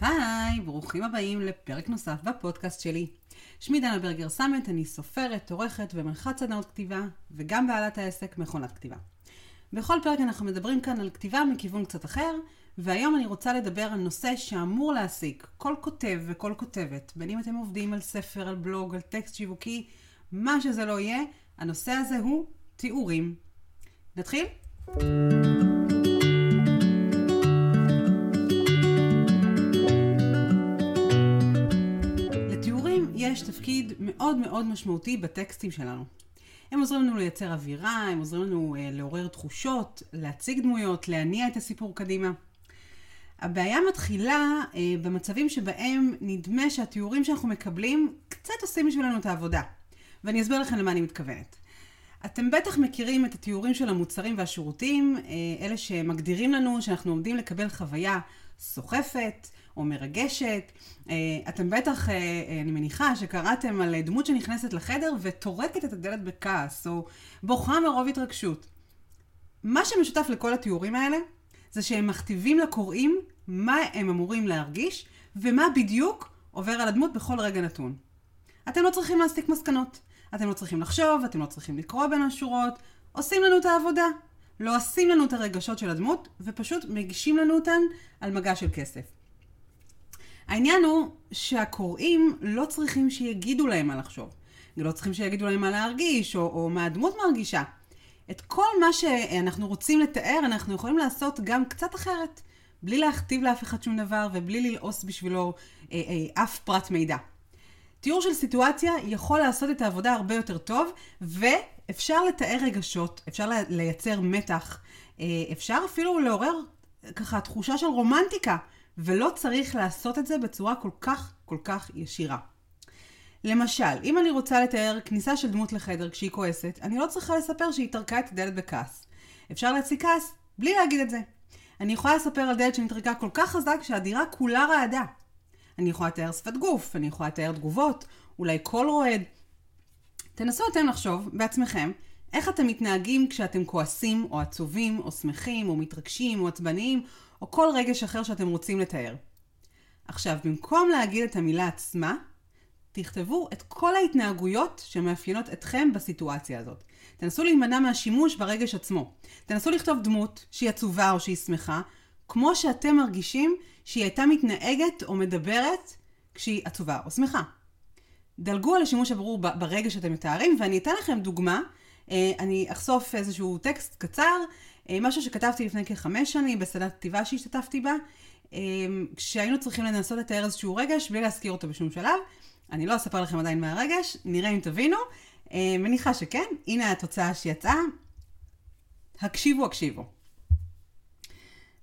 היי, ברוכים הבאים לפרק נוסף בפודקאסט שלי. שמי דנה ברגר סמט, אני סופרת, עורכת ומנחת סדנאות כתיבה, וגם בעלת העסק מכונת כתיבה. בכל פרק אנחנו מדברים כאן על כתיבה מכיוון קצת אחר, והיום אני רוצה לדבר על נושא שאמור להעסיק כל כותב וכל כותבת, בין אם אתם עובדים על ספר, על בלוג, על טקסט שיווקי, מה שזה לא יהיה, הנושא הזה הוא תיאורים. נתחיל? יש תפקיד מאוד מאוד משמעותי בטקסטים שלנו. הם עוזרים לנו לייצר אווירה, הם עוזרים לנו אה, לעורר תחושות, להציג דמויות, להניע את הסיפור קדימה. הבעיה מתחילה אה, במצבים שבהם נדמה שהתיאורים שאנחנו מקבלים קצת עושים בשבילנו את העבודה. ואני אסביר לכם למה אני מתכוונת. אתם בטח מכירים את התיאורים של המוצרים והשירותים, אה, אלה שמגדירים לנו שאנחנו עומדים לקבל חוויה סוחפת או מרגשת. אה, אתם בטח, אה, אני מניחה, שקראתם על דמות שנכנסת לחדר וטורקת את הדלת בכעס, או בוכה מרוב התרגשות. מה שמשותף לכל התיאורים האלה, זה שהם מכתיבים לקוראים מה הם אמורים להרגיש, ומה בדיוק עובר על הדמות בכל רגע נתון. אתם לא צריכים להסיק מסקנות. אתם לא צריכים לחשוב, אתם לא צריכים לקרוא בין השורות, עושים לנו את העבודה. לא עושים לנו את הרגשות של הדמות, ופשוט מגישים לנו אותן על מגע של כסף. העניין הוא שהקוראים לא צריכים שיגידו להם מה לחשוב. לא צריכים שיגידו להם מה להרגיש, או, או מה הדמות מרגישה. את כל מה שאנחנו רוצים לתאר, אנחנו יכולים לעשות גם קצת אחרת. בלי להכתיב לאף אחד שום דבר, ובלי ללעוס בשבילו אה, אה, אף פרט מידע. תיאור של סיטואציה יכול לעשות את העבודה הרבה יותר טוב, ואפשר לתאר רגשות, אפשר לייצר מתח, אה, אפשר אפילו לעורר ככה תחושה של רומנטיקה, ולא צריך לעשות את זה בצורה כל כך כל כך ישירה. למשל, אם אני רוצה לתאר כניסה של דמות לחדר כשהיא כועסת, אני לא צריכה לספר שהיא טרקה את הדלת בכעס. אפשר להציג כעס בלי להגיד את זה. אני יכולה לספר על דלת שנטרקה כל כך חזק שהדירה כולה רעדה. אני יכולה לתאר שפת גוף, אני יכולה לתאר תגובות, אולי קול רועד. תנסו אתם לחשוב בעצמכם איך אתם מתנהגים כשאתם כועסים, או עצובים, או שמחים, או מתרגשים, או עצבניים, או כל רגש אחר שאתם רוצים לתאר. עכשיו, במקום להגיד את המילה עצמה, תכתבו את כל ההתנהגויות שמאפיינות אתכם בסיטואציה הזאת. תנסו להימנע מהשימוש ברגש עצמו. תנסו לכתוב דמות שהיא עצובה או שהיא שמחה, כמו שאתם מרגישים שהיא הייתה מתנהגת או מדברת כשהיא עצובה או שמחה. דלגו על השימוש הברור ברגע שאתם מתארים, ואני אתן לכם דוגמה. אה, אני אחשוף איזשהו טקסט קצר, משהו שכתבתי לפני כחמש שנים בסדנת כתיבה שהשתתפתי בה, אה, כשהיינו צריכים לנסות לתאר איזשהו רגש בלי להזכיר אותו בשום שלב. אני לא אספר לכם עדיין מה הרגש, נראה אם תבינו. מניחה שכן, הנה התוצאה שיצאה. הקשיבו, הקשיבו.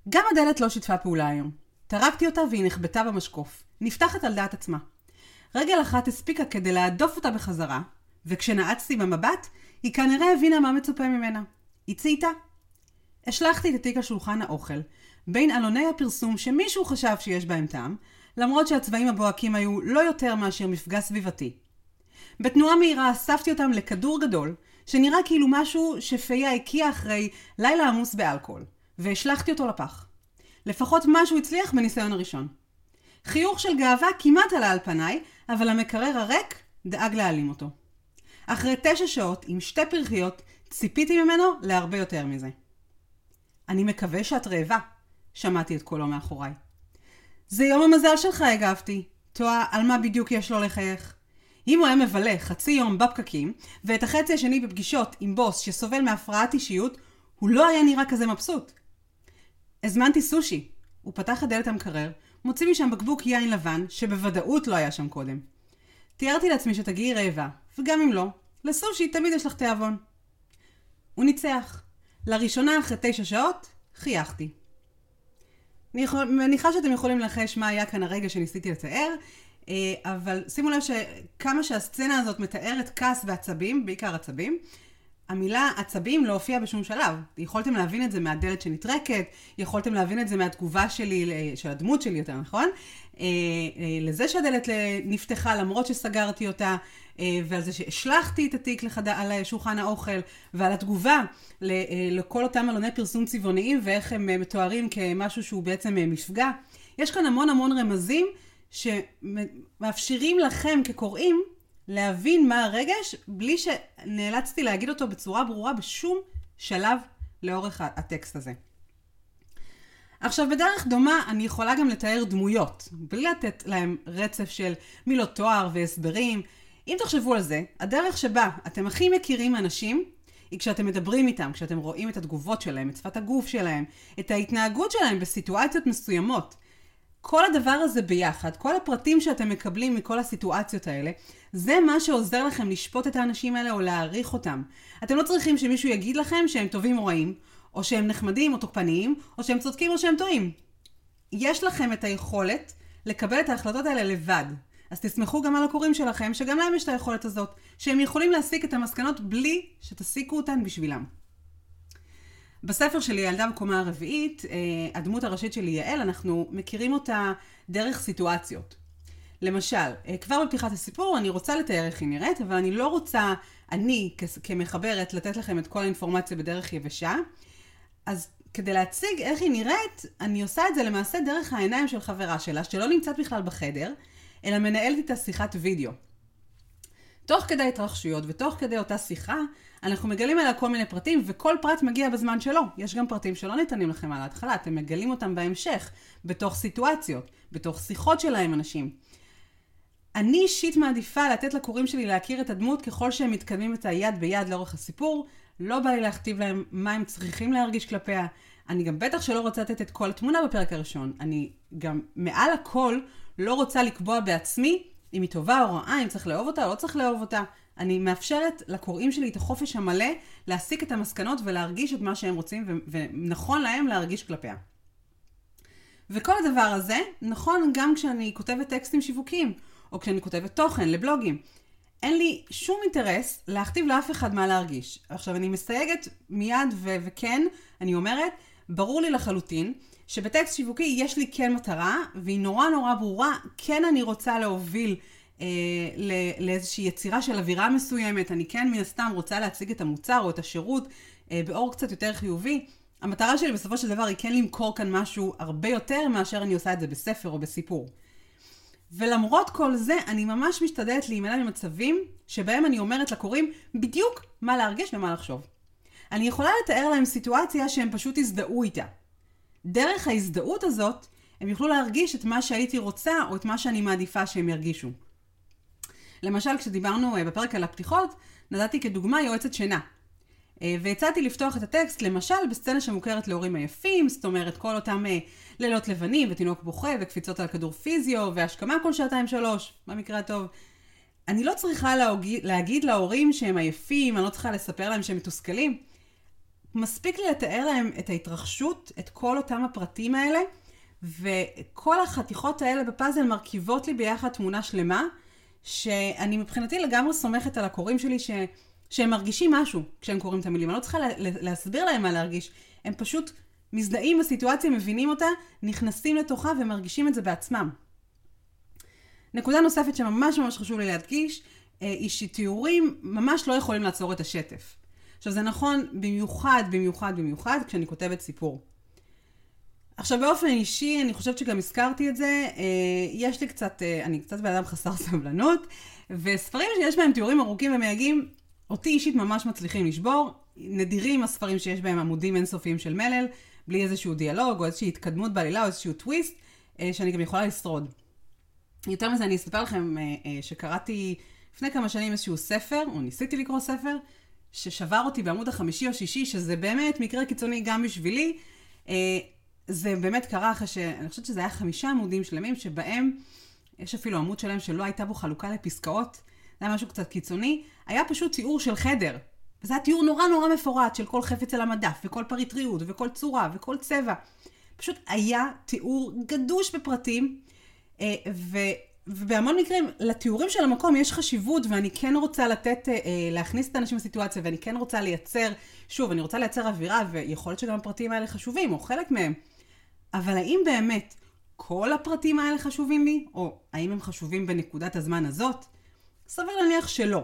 גם הדלת לא שיתפה פעולה היום. טרקתי אותה והיא נחבטה במשקוף. נפתחת על דעת עצמה. רגל אחת הספיקה כדי להדוף אותה בחזרה, וכשנעצתי במבט, היא כנראה הבינה מה מצופה ממנה. היא צייתה. השלכתי את התיק על שולחן האוכל, בין עלוני הפרסום שמישהו חשב שיש בהם טעם, למרות שהצבעים הבוהקים היו לא יותר מאשר מפגע סביבתי. בתנועה מהירה אספתי אותם לכדור גדול, שנראה כאילו משהו שפיה הקיאה אחרי לילה עמוס באלכוהול. והשלכתי אותו לפח. לפחות משהו הצליח בניסיון הראשון. חיוך של גאווה כמעט עלה על פניי, אבל המקרר הריק דאג להעלים אותו. אחרי תשע שעות עם שתי פרחיות, ציפיתי ממנו להרבה יותר מזה. אני מקווה שאת רעבה, שמעתי את קולו מאחוריי. זה יום המזל שלך, הגבתי. תוהה על מה בדיוק יש לו לחייך. אם הוא היה מבלה חצי יום בפקקים, ואת החצי השני בפגישות עם בוס שסובל מהפרעת אישיות, הוא לא היה נראה כזה מבסוט. הזמנתי סושי. הוא פתח את דלת המקרר, מוציא משם בקבוק יין לבן, שבוודאות לא היה שם קודם. תיארתי לעצמי שתגיעי רעבה, וגם אם לא, לסושי תמיד יש לך תיאבון. הוא ניצח. לראשונה אחרי תשע שעות, חייכתי. אני מניחה שאתם יכולים לנחש מה היה כאן הרגע שניסיתי לתאר, אה, אבל שימו לב שכמה שהסצנה הזאת מתארת כעס ועצבים, בעיקר עצבים, המילה עצבים לא הופיעה בשום שלב. יכולתם להבין את זה מהדלת שנטרקת, יכולתם להבין את זה מהתגובה שלי, של הדמות שלי יותר נכון, אה, אה, לזה שהדלת נפתחה למרות שסגרתי אותה, אה, ועל זה שהשלכתי את התיק לחד... על שולחן האוכל, ועל התגובה לכל אותם עלוני פרסום צבעוניים ואיך הם מתוארים כמשהו שהוא בעצם מפגע. יש כאן המון המון רמזים שמאפשרים לכם כקוראים להבין מה הרגש, בלי שנאלצתי להגיד אותו בצורה ברורה בשום שלב לאורך הטקסט הזה. עכשיו, בדרך דומה אני יכולה גם לתאר דמויות, בלי לתת להם רצף של מילות תואר והסברים. אם תחשבו על זה, הדרך שבה אתם הכי מכירים אנשים, היא כשאתם מדברים איתם, כשאתם רואים את התגובות שלהם, את שפת הגוף שלהם, את ההתנהגות שלהם בסיטואציות מסוימות. כל הדבר הזה ביחד, כל הפרטים שאתם מקבלים מכל הסיטואציות האלה, זה מה שעוזר לכם לשפוט את האנשים האלה או להעריך אותם. אתם לא צריכים שמישהו יגיד לכם שהם טובים או רעים, או שהם נחמדים או תוקפניים, או שהם צודקים או שהם טועים. יש לכם את היכולת לקבל את ההחלטות האלה לבד. אז תסמכו גם על הקוראים שלכם, שגם להם יש את היכולת הזאת, שהם יכולים להסיק את המסקנות בלי שתסיקו אותן בשבילם. בספר שלי, ילדה בקומה הרביעית, אה, הדמות הראשית שלי, יעל, אנחנו מכירים אותה דרך סיטואציות. למשל, אה, כבר בפתיחת הסיפור אני רוצה לתאר איך היא נראית, אבל אני לא רוצה, אני כמחברת, לתת לכם את כל האינפורמציה בדרך יבשה. אז כדי להציג איך היא נראית, אני עושה את זה למעשה דרך העיניים של חברה שלה, שלא נמצאת בכלל בחדר, אלא מנהלת איתה שיחת וידאו. תוך כדי התרחשויות ותוך כדי אותה שיחה, אנחנו מגלים עליה כל מיני פרטים, וכל פרט מגיע בזמן שלו. יש גם פרטים שלא ניתנים לכם על ההתחלה, אתם מגלים אותם בהמשך, בתוך סיטואציות, בתוך שיחות שלה עם אנשים. אני אישית מעדיפה לתת לקוראים שלי להכיר את הדמות ככל שהם מתקדמים את היד ביד לאורך הסיפור. לא בא לי להכתיב להם מה הם צריכים להרגיש כלפיה. אני גם בטח שלא רוצה לתת את כל התמונה בפרק הראשון. אני גם מעל הכל לא רוצה לקבוע בעצמי אם היא טובה או רעה, אם צריך לאהוב אותה או לא צריך לאהוב אותה. אני מאפשרת לקוראים שלי את החופש המלא להסיק את המסקנות ולהרגיש את מה שהם רוצים, ו- ונכון להם להרגיש כלפיה. וכל הדבר הזה נכון גם כשאני כותבת טקסטים שיווקיים, או כשאני כותבת תוכן לבלוגים. אין לי שום אינטרס להכתיב לאף אחד מה להרגיש. עכשיו, אני מסתייגת מיד ו- וכן, אני אומרת, ברור לי לחלוטין שבטקסט שיווקי יש לי כן מטרה, והיא נורא נורא ברורה, כן אני רוצה להוביל אה, לאיזושהי יצירה של אווירה מסוימת, אני כן מן הסתם רוצה להציג את המוצר או את השירות אה, באור קצת יותר חיובי. המטרה שלי בסופו של דבר היא כן למכור כאן משהו הרבה יותר מאשר אני עושה את זה בספר או בסיפור. ולמרות כל זה, אני ממש משתדלת להימנע ממצבים שבהם אני אומרת לקוראים בדיוק מה להרגיש ומה לחשוב. אני יכולה לתאר להם סיטואציה שהם פשוט יזדהו איתה. דרך ההזדהות הזאת, הם יוכלו להרגיש את מה שהייתי רוצה או את מה שאני מעדיפה שהם ירגישו. למשל, כשדיברנו אה, בפרק על הפתיחות, נתתי כדוגמה יועצת שינה. אה, והצעתי לפתוח את הטקסט, למשל, בסצנה שמוכרת להורים עייפים, זאת אומרת, כל אותם אה, לילות לבנים, ותינוק בוכה, וקפיצות על כדור פיזיו, והשכמה כל שעתיים שלוש, במקרה הטוב. אני לא צריכה להגיד, להגיד להורים שהם עייפים, אני לא צריכה לספר להם שהם מתוסכלים. מספיק לי לתאר להם את ההתרחשות, את כל אותם הפרטים האלה, וכל החתיכות האלה בפאזל מרכיבות לי ביחד תמונה שלמה, שאני מבחינתי לגמרי סומכת על הקוראים שלי ש... שהם מרגישים משהו כשהם קוראים את המילים. אני לא צריכה לה... להסביר להם מה להרגיש. הם פשוט מזדהים בסיטואציה, מבינים אותה, נכנסים לתוכה ומרגישים את זה בעצמם. נקודה נוספת שממש ממש חשוב לי להדגיש, אה, היא שתיאורים ממש לא יכולים לעצור את השטף. עכשיו זה נכון במיוחד, במיוחד, במיוחד כשאני כותבת סיפור. עכשיו באופן אישי, אני חושבת שגם הזכרתי את זה, אה, יש לי קצת, אה, אני קצת בן אדם חסר סבלנות, וספרים שיש בהם תיאורים ארוכים ומייגעים, אותי אישית ממש מצליחים לשבור. נדירים הספרים שיש בהם עמודים אינסופיים של מלל, בלי איזשהו דיאלוג או איזושהי התקדמות בעלילה או איזשהו טוויסט, אה, שאני גם יכולה לשרוד. יותר מזה, אני אספר לכם שקראתי לפני כמה שנים איזשהו ספר, או ניסיתי לקרוא ספר, ששבר אותי בעמוד החמישי או שישי, שזה באמת מקרה קיצוני גם בשבילי. זה באמת קרה אחרי ש... אני חושבת שזה היה חמישה עמודים שלמים, שבהם יש אפילו עמוד שלם שלא הייתה בו חלוקה לפסקאות. זה היה משהו קצת קיצוני. היה פשוט תיאור של חדר. וזה היה תיאור נורא נורא מפורט של כל חפץ על המדף, וכל פריט ריהוט, וכל צורה, וכל צבע. פשוט היה תיאור גדוש בפרטים, אה, ו... ובהמון מקרים, לתיאורים של המקום יש חשיבות, ואני כן רוצה לתת, אה, להכניס את האנשים לסיטואציה, ואני כן רוצה לייצר, שוב, אני רוצה לייצר אווירה, ויכול להיות שגם הפרטים האלה חשובים, או חלק מהם. אבל האם באמת כל הפרטים האלה חשובים לי, או האם הם חשובים בנקודת הזמן הזאת? סביר להניח שלא.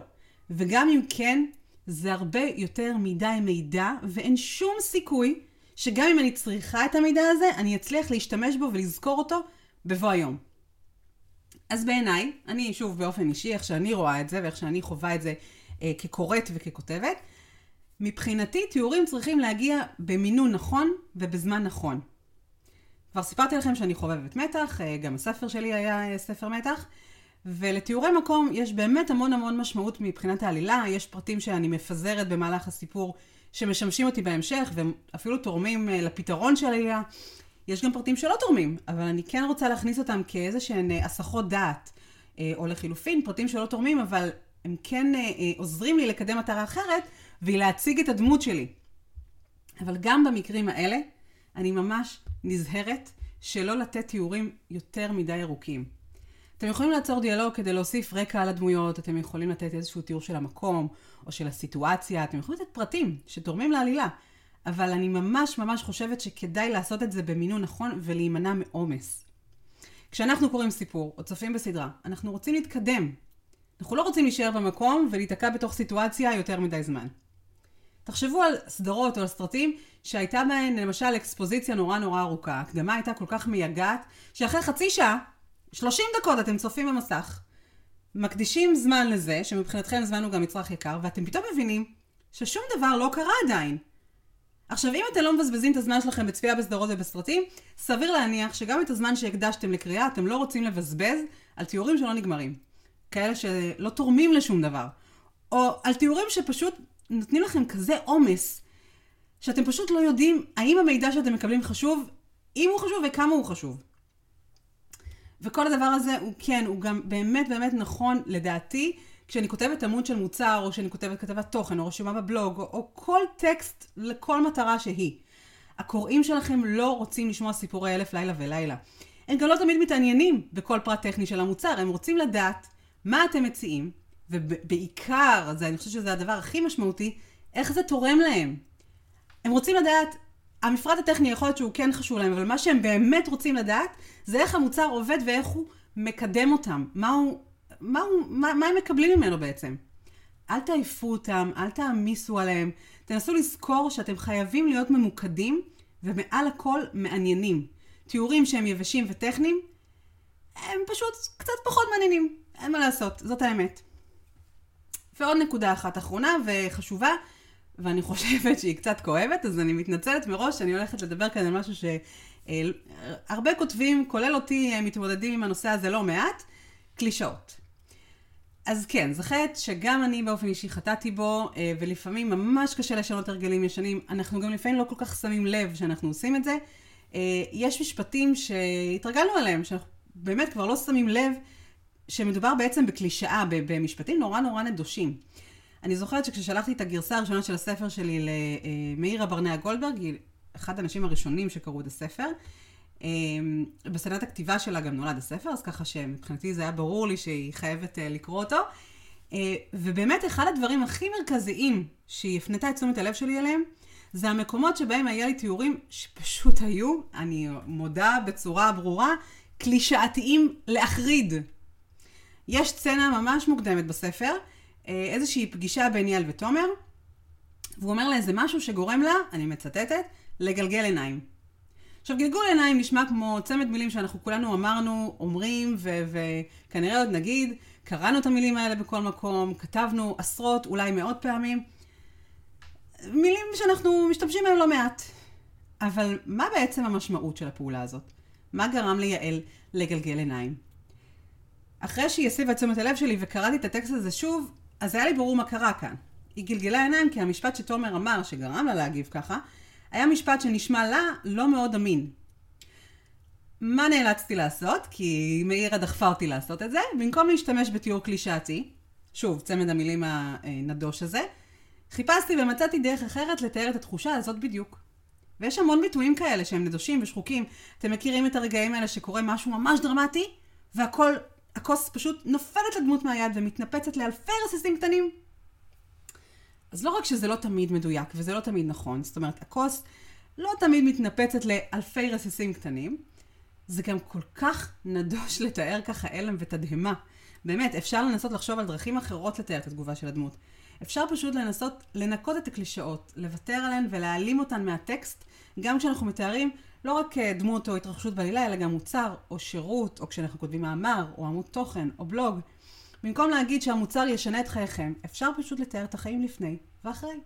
וגם אם כן, זה הרבה יותר מדי מידע, ואין שום סיכוי שגם אם אני צריכה את המידע הזה, אני אצליח להשתמש בו ולזכור אותו בבוא היום. אז בעיניי, אני שוב באופן אישי, איך שאני רואה את זה ואיך שאני חווה את זה אה, כקוראת וככותבת, מבחינתי תיאורים צריכים להגיע במינון נכון ובזמן נכון. כבר סיפרתי לכם שאני חובבת מתח, אה, גם הספר שלי היה אה, ספר מתח, ולתיאורי מקום יש באמת המון המון משמעות מבחינת העלילה, יש פרטים שאני מפזרת במהלך הסיפור שמשמשים אותי בהמשך, ואפילו תורמים אה, לפתרון של העלילה. יש גם פרטים שלא תורמים, אבל אני כן רוצה להכניס אותם כאיזה שהן הסחות דעת, או לחילופין, פרטים שלא תורמים, אבל הם כן עוזרים לי לקדם מטרה אחרת, והיא להציג את הדמות שלי. אבל גם במקרים האלה, אני ממש נזהרת שלא לתת תיאורים יותר מדי ארוכים. אתם יכולים לעצור דיאלוג כדי להוסיף רקע על הדמויות, אתם יכולים לתת איזשהו תיאור של המקום או של הסיטואציה, אתם יכולים לתת פרטים שתורמים לעלילה, אבל אני ממש ממש חושבת שכדאי לעשות את זה במינון נכון ולהימנע מעומס. כשאנחנו קוראים סיפור או צופים בסדרה, אנחנו רוצים להתקדם. אנחנו לא רוצים להישאר במקום ולהיתקע בתוך סיטואציה יותר מדי זמן. תחשבו על סדרות או על סרטים שהייתה בהן למשל אקספוזיציה נורא נורא ארוכה. ההקדמה הייתה כל כך מייגעת, שאחרי חצי שעה, 30 דקות אתם צופים במסך, מקדישים זמן לזה, שמבחינתכם זמן הוא גם מצרך יקר, ואתם פתאום מבינים ששום דבר לא קרה עדיין. עכשיו, אם אתם לא מבזבזים את הזמן שלכם בצפייה בסדרות ובסרטים, סביר להניח שגם את הזמן שהקדשתם לקריאה אתם לא רוצים לבזבז על תיאורים שלא נגמרים. כאלה שלא תורמים לשום דבר. או על תיאורים שפשוט נותנים לכם כזה עומס, שאתם פשוט לא יודעים האם המידע שאתם מקבלים חשוב, אם הוא חשוב וכמה הוא חשוב. וכל הדבר הזה הוא כן, הוא גם באמת באמת נכון לדעתי, כשאני כותבת עמוד של מוצר, או כשאני כותבת כתבת תוכן, או רשומה בבלוג, או, או כל טקסט לכל מטרה שהיא. הקוראים שלכם לא רוצים לשמוע סיפורי אלף לילה ולילה. הם גם לא תמיד מתעניינים בכל פרט טכני של המוצר, הם רוצים לדעת מה אתם מציעים, ובעיקר, אני חושבת שזה הדבר הכי משמעותי, איך זה תורם להם. הם רוצים לדעת, המפרט הטכני יכול להיות שהוא כן חשוב להם, אבל מה שהם באמת רוצים לדעת, זה איך המוצר עובד ואיך הוא מקדם אותם. מה, הוא, מה, הוא, מה, מה הם מקבלים ממנו בעצם. אל תעיפו אותם, אל תעמיסו עליהם. תנסו לזכור שאתם חייבים להיות ממוקדים, ומעל הכל מעניינים. תיאורים שהם יבשים וטכניים, הם פשוט קצת פחות מעניינים. אין מה לעשות, זאת האמת. ועוד נקודה אחת אחרונה וחשובה, ואני חושבת שהיא קצת כואבת, אז אני מתנצלת מראש שאני הולכת לדבר כאן על משהו שהרבה כותבים, כולל אותי, מתמודדים עם הנושא הזה לא מעט, קלישאות. אז כן, זה חטא שגם אני באופן אישי חטאתי בו, אה, ולפעמים ממש קשה לשנות הרגלים ישנים. אנחנו גם לפעמים לא כל כך שמים לב שאנחנו עושים את זה. אה, יש משפטים שהתרגלנו עליהם, שאנחנו באמת כבר לא שמים לב שמדובר בעצם בקלישאה, במשפטים נורא נורא נדושים. אני זוכרת שכששלחתי את הגרסה הראשונה של הספר שלי למאירה ברנע גולדברג, היא אחד האנשים הראשונים שקראו את הספר. אמ, בסדנת הכתיבה שלה גם נולד הספר, אז ככה שמבחינתי זה היה ברור לי שהיא חייבת אה, לקרוא אותו. אה, ובאמת אחד הדברים הכי מרכזיים שהיא הפנתה את תשומת הלב שלי אליהם, זה המקומות שבהם היה לי תיאורים שפשוט היו, אני מודה בצורה ברורה, קלישאתיים להחריד. יש סצנה ממש מוקדמת בספר, אה, איזושהי פגישה בין יעל ותומר, והוא אומר לה איזה משהו שגורם לה, אני מצטטת, לגלגל עיניים. עכשיו, גלגול עיניים נשמע כמו צמד מילים שאנחנו כולנו אמרנו, אומרים, וכנראה עוד נגיד, קראנו את המילים האלה בכל מקום, כתבנו עשרות, אולי מאות פעמים. מילים שאנחנו משתמשים בהם לא מעט. אבל מה בעצם המשמעות של הפעולה הזאת? מה גרם ליעל לגלגל עיניים? אחרי שהיא הסבה את תשומת הלב שלי וקראתי את הטקסט הזה שוב, אז היה לי ברור מה קרה כאן. היא גלגלה עיניים כי המשפט שתומר אמר, שגרם לה להגיב ככה, היה משפט שנשמע לה לא מאוד אמין. מה נאלצתי לעשות? כי מאירה דחפה אותי לעשות את זה. במקום להשתמש בתיאור קלישאתי, שוב, צמד המילים הנדוש הזה, חיפשתי ומצאתי דרך אחרת לתאר את התחושה הזאת בדיוק. ויש המון ביטויים כאלה שהם נדושים ושחוקים. אתם מכירים את הרגעים האלה שקורה משהו ממש דרמטי, והכל הכוס פשוט נופלת לדמות מהיד ומתנפצת לאלפי רסיסים קטנים. אז לא רק שזה לא תמיד מדויק וזה לא תמיד נכון, זאת אומרת, הכוס לא תמיד מתנפצת לאלפי רסיסים קטנים, זה גם כל כך נדוש לתאר ככה הלם ותדהמה. באמת, אפשר לנסות לחשוב על דרכים אחרות לתאר את התגובה של הדמות. אפשר פשוט לנסות לנקות את הקלישאות, לוותר עליהן ולהעלים אותן מהטקסט, גם כשאנחנו מתארים לא רק אה, דמות או התרחשות בעלילה, אלא גם מוצר או שירות, או כשאנחנו כותבים מאמר, או עמוד תוכן, או בלוג. במקום להגיד שהמוצר ישנה את חייכם, אפשר פשוט לתאר את החיים לפני ואחרי.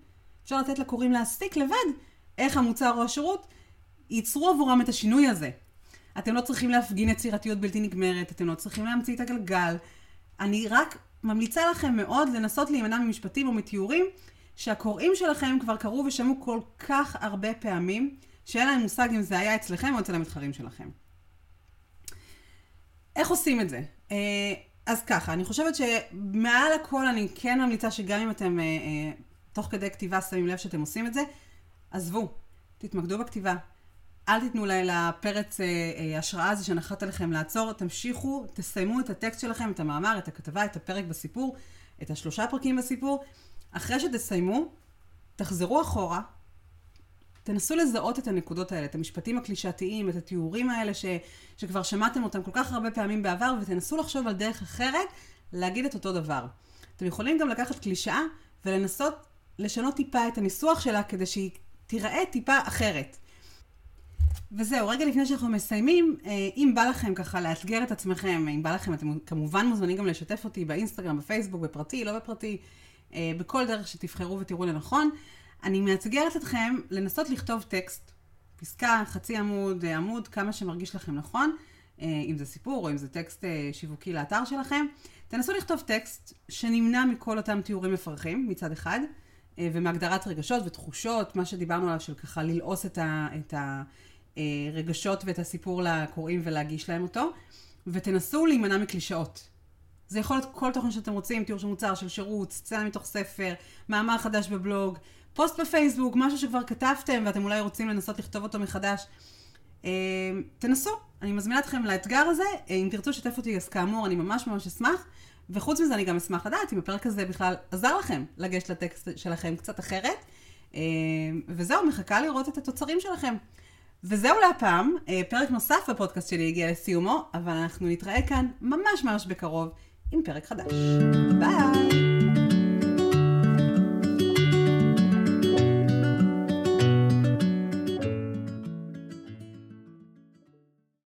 אפשר לתת לקוראים להסיק לבד איך המוצר או השירות ייצרו עבורם את השינוי הזה. אתם לא צריכים להפגין יצירתיות בלתי נגמרת, אתם לא צריכים להמציא את הגלגל. אני רק ממליצה לכם מאוד לנסות להימנע ממשפטים או מתיאורים שהקוראים שלכם כבר קראו ושמעו כל כך הרבה פעמים, שאין להם מושג אם זה היה אצלכם או אצל המתחרים שלכם. איך עושים את זה? אה, אז ככה, אני חושבת שמעל הכל אני כן ממליצה שגם אם אתם אה, אה, תוך כדי כתיבה שמים לב שאתם עושים את זה, עזבו, תתמקדו בכתיבה. אל תיתנו לפרץ אה, אה, השראה הזה שנחת עליכם לעצור, תמשיכו, תסיימו את הטקסט שלכם, את המאמר, את הכתבה, את הפרק בסיפור, את השלושה פרקים בסיפור. אחרי שתסיימו, תחזרו אחורה, תנסו לזהות את הנקודות האלה, את המשפטים הקלישאתיים, את התיאורים האלה ש, שכבר שמעתם אותם כל כך הרבה פעמים בעבר, ותנסו לחשוב על דרך אחרת להגיד את אותו דבר. אתם יכולים גם לקחת קלישאה ולנסות לשנות טיפה את הניסוח שלה כדי שהיא תיראה טיפה אחרת. וזהו, רגע לפני שאנחנו מסיימים, אה, אם בא לכם ככה לאתגר את עצמכם, אם בא לכם, אתם כמובן מוזמנים גם לשתף אותי באינסטגרם, בפייסבוק, בפרטי, לא בפרטי, אה, בכל דרך שתבחרו ותראו לנכון. אני מאתגרת אתכם לנסות לכתוב טקסט, פסקה, חצי עמוד, אה, עמוד, כמה שמרגיש לכם נכון, אם זה סיפור או אם זה טקסט שיווקי לאתר שלכם. תנסו לכתוב טקסט שנמנע מכל אותם תיאורים מפרכים מצד אחד, ומהגדרת רגשות ותחושות, מה שדיברנו עליו של ככה ללעוס את ה... את ה הרגשות ואת הסיפור לקוראים ולהגיש להם אותו, ותנסו להימנע מקלישאות. זה יכול להיות כל תוכן שאתם רוצים, תיאור של מוצר, של שירות, סצנה מתוך ספר, מאמר חדש בבלוג, פוסט בפייסבוק, משהו שכבר כתבתם ואתם אולי רוצים לנסות לכתוב אותו מחדש. אה, תנסו, אני מזמינה אתכם לאתגר הזה, אה, אם תרצו לשתף אותי אז כאמור אני ממש ממש אשמח, וחוץ מזה אני גם אשמח לדעת אם הפרק הזה בכלל עזר לכם לגשת לטקסט שלכם קצת אחרת, אה, וזהו, מחכה לראות את התוצרים שלכם. וזהו להפעם, אה, פרק נוסף בפודקאסט שלי הגיע לסיומו, אבל אנחנו נתראה כאן ממש ממש בקרוב עם פרק חדש. ביי!